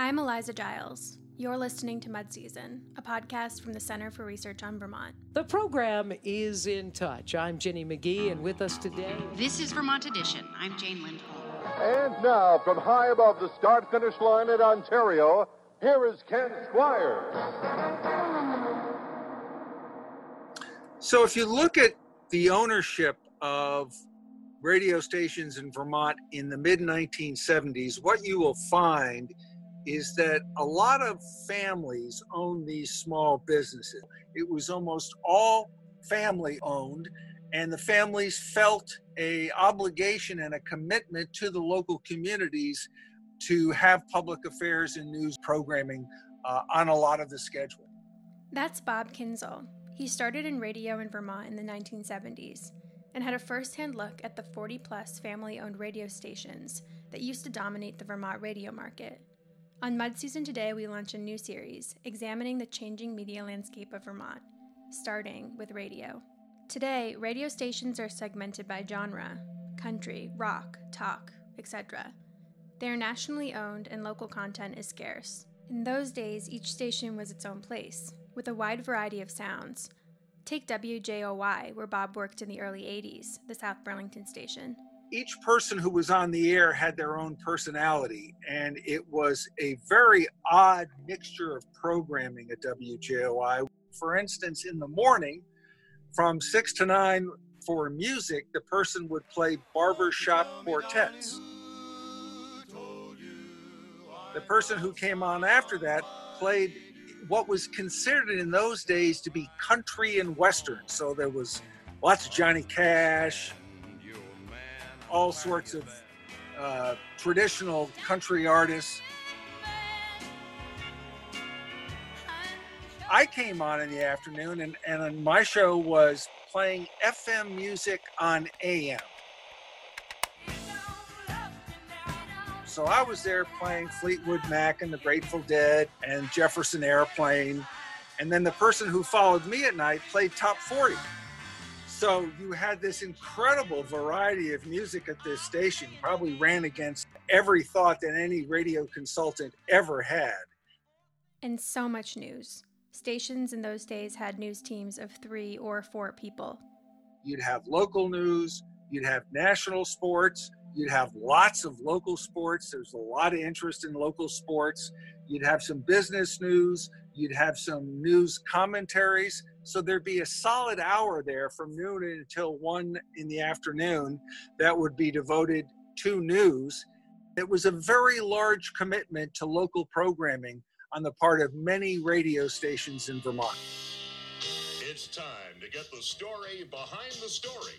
I'm Eliza Giles. You're listening to Mud Season, a podcast from the Center for Research on Vermont. The program is in touch. I'm Jenny McGee, and with us today. This is Vermont Edition. I'm Jane Lindholm. And now, from high above the start finish line at Ontario, here is Ken Squier. So, if you look at the ownership of radio stations in Vermont in the mid 1970s, what you will find is that a lot of families own these small businesses. It was almost all family owned, and the families felt a obligation and a commitment to the local communities to have public affairs and news programming uh, on a lot of the schedule. That's Bob Kinzel. He started in radio in Vermont in the 1970s and had a first-hand look at the 40 plus family owned radio stations that used to dominate the Vermont radio market. On Mud Season today, we launch a new series examining the changing media landscape of Vermont, starting with radio. Today, radio stations are segmented by genre country, rock, talk, etc. They are nationally owned and local content is scarce. In those days, each station was its own place, with a wide variety of sounds. Take WJOY, where Bob worked in the early 80s, the South Burlington station each person who was on the air had their own personality, and it was a very odd mixture of programming at WJOY. For instance, in the morning, from six to nine for music, the person would play barbershop quartets. The person who came on after that played what was considered in those days to be country and western. So there was lots of Johnny Cash, all sorts of uh, traditional country artists. I came on in the afternoon, and, and my show was playing FM music on AM. So I was there playing Fleetwood Mac and the Grateful Dead and Jefferson Airplane. And then the person who followed me at night played top 40. So you had this incredible variety of music at this station, probably ran against every thought that any radio consultant ever had. And so much news. Stations in those days had news teams of three or four people. You'd have local news, you'd have national sports, you'd have lots of local sports. There's a lot of interest in local sports. You'd have some business news, you'd have some news commentaries, so there'd be a solid hour there from noon until one in the afternoon that would be devoted to news. It was a very large commitment to local programming on the part of many radio stations in Vermont. It's time to get the story behind the story.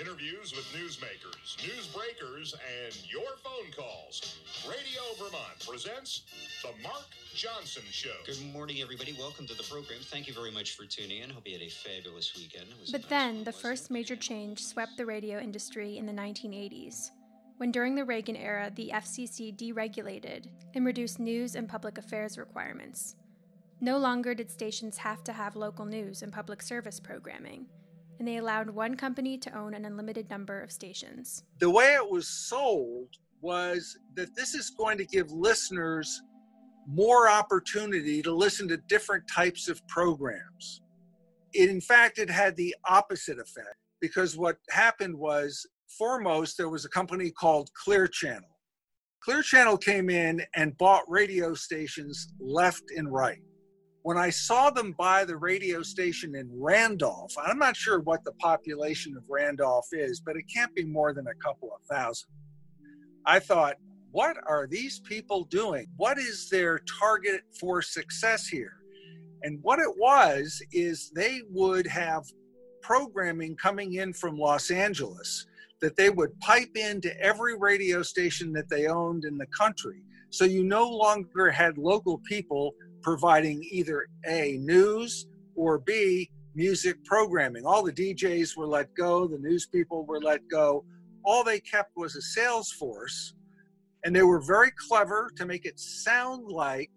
Interviews with newsmakers, newsbreakers, and your phone calls. Radio Vermont presents The Mark Johnson Show. Good morning, everybody. Welcome to the program. Thank you very much for tuning in. Hope you had a fabulous weekend. But nice then, one, the first major change swept the radio industry in the 1980s when during the Reagan era the FCC deregulated and reduced news and public affairs requirements. No longer did stations have to have local news and public service programming, and they allowed one company to own an unlimited number of stations. The way it was sold was that this is going to give listeners more opportunity to listen to different types of programs. It, in fact, it had the opposite effect because what happened was, foremost, there was a company called Clear Channel. Clear Channel came in and bought radio stations left and right when I saw them buy the radio station in Randolph, I'm not sure what the population of Randolph is, but it can't be more than a couple of thousand. I thought, what are these people doing? What is their target for success here? And what it was is they would have programming coming in from Los Angeles that they would pipe into every radio station that they owned in the country. So you no longer had local people providing either A, news, or B, music programming. All the DJs were let go, the news people were let go. All they kept was a sales force, and they were very clever to make it sound like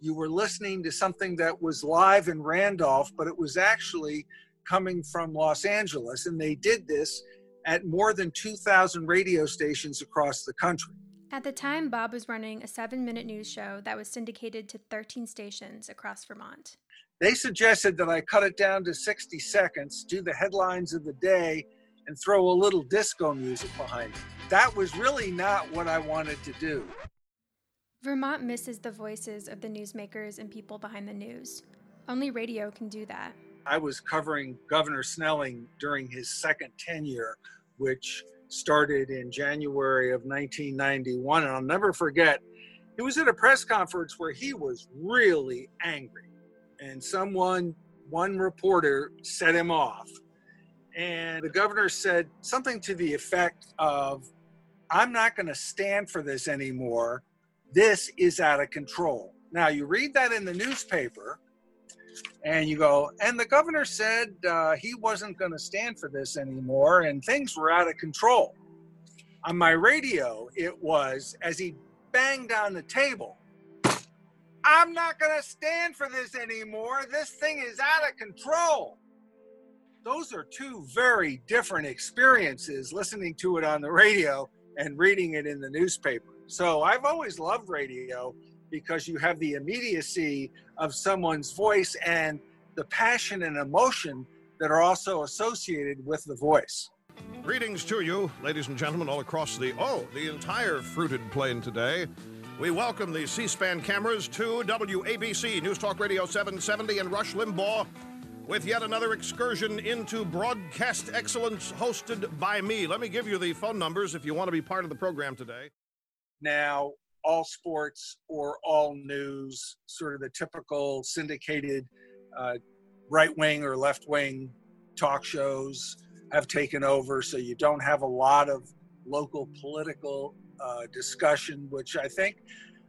you were listening to something that was live in Randolph, but it was actually coming from Los Angeles. And they did this at more than 2,000 radio stations across the country. At the time, Bob was running a seven minute news show that was syndicated to 13 stations across Vermont. They suggested that I cut it down to 60 seconds, do the headlines of the day, and throw a little disco music behind it. That was really not what I wanted to do. Vermont misses the voices of the newsmakers and people behind the news. Only radio can do that. I was covering Governor Snelling during his second tenure, which started in January of 1991. And I'll never forget, he was at a press conference where he was really angry. And someone, one reporter, set him off. And the governor said something to the effect of, I'm not going to stand for this anymore. This is out of control. Now, you read that in the newspaper, and you go, and the governor said uh, he wasn't going to stand for this anymore, and things were out of control. On my radio, it was as he banged on the table, I'm not going to stand for this anymore. This thing is out of control. Those are two very different experiences listening to it on the radio and reading it in the newspaper. So I've always loved radio because you have the immediacy of someone's voice and the passion and emotion that are also associated with the voice. Greetings to you, ladies and gentlemen, all across the, oh, the entire fruited plain today. We welcome the C SPAN cameras to WABC, News Talk Radio 770, and Rush Limbaugh with yet another excursion into broadcast excellence hosted by me. Let me give you the phone numbers if you want to be part of the program today. Now, all sports or all news, sort of the typical syndicated uh, right wing or left wing talk shows have taken over. So you don't have a lot of local political uh, discussion, which I think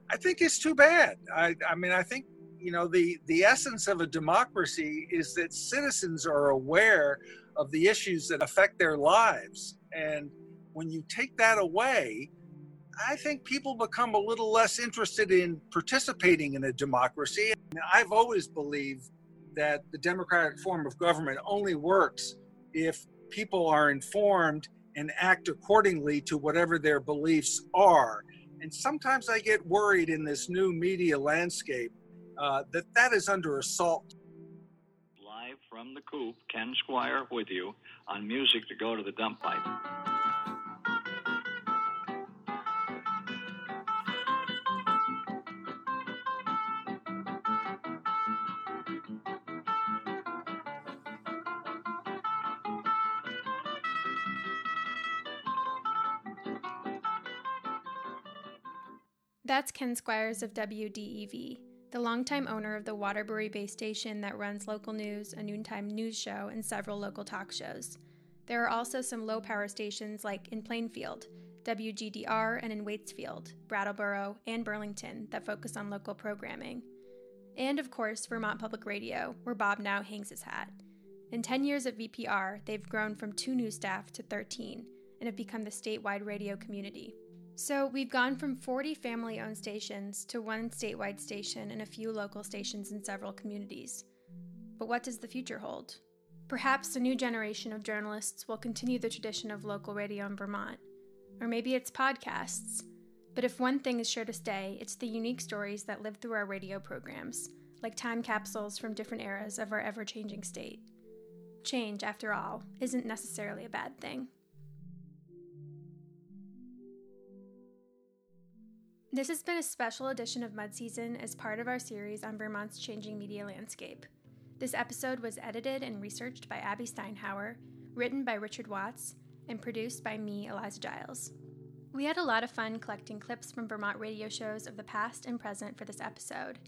I think is too bad. I, I mean, I think you know the the essence of a democracy is that citizens are aware of the issues that affect their lives, and when you take that away, I think people become a little less interested in participating in a democracy. I've always believed that the democratic form of government only works if people are informed and act accordingly to whatever their beliefs are. And sometimes I get worried in this new media landscape uh, that that is under assault. Live from the coop, Ken Squier with you on music to go to the dump by. That's Ken Squiers of WDEV, the longtime owner of the Waterbury base station that runs local news, a noontime news show, and several local talk shows. There are also some low power stations like in Plainfield, WGDR, and in Waitsfield, Brattleboro, and Burlington that focus on local programming. And of course, Vermont Public Radio, where Bob now hangs his hat. In 10 years at VPR, they've grown from two news staff to 13 and have become the statewide radio community. So we've gone from 40 family owned stations to one statewide station and a few local stations in several communities. But what does the future hold? Perhaps a new generation of journalists will continue the tradition of local radio in Vermont. Or maybe it's podcasts. But if one thing is sure to stay, it's the unique stories that live through our radio programs, like time capsules from different eras of our ever changing state. Change, after all, isn't necessarily a bad thing. This has been a special edition of Mud Season as part of our series on Vermont's changing media landscape. This episode was edited and researched by Abby Steinhauer, written by Richard Watts, and produced by me, Eliza Giles. We had a lot of fun collecting clips from Vermont radio shows of the past and present for this episode.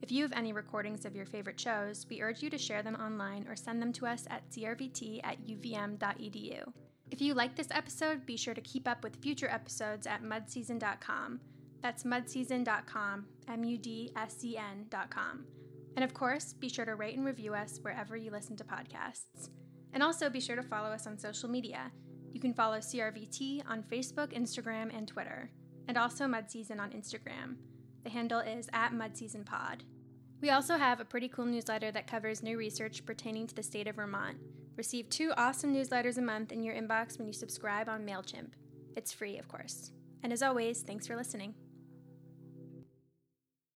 If you have any recordings of your favorite shows, we urge you to share them online or send them to us at crvt at uvm.edu. If you like this episode, be sure to keep up with future episodes at mudseason.com that's mudseason.com, M U D S E N.com. And of course, be sure to rate and review us wherever you listen to podcasts. And also be sure to follow us on social media. You can follow CRVT on Facebook, Instagram, and Twitter, and also Mudseason on Instagram. The handle is at MudseasonPod. We also have a pretty cool newsletter that covers new research pertaining to the state of Vermont. Receive two awesome newsletters a month in your inbox when you subscribe on MailChimp. It's free, of course. And as always, thanks for listening.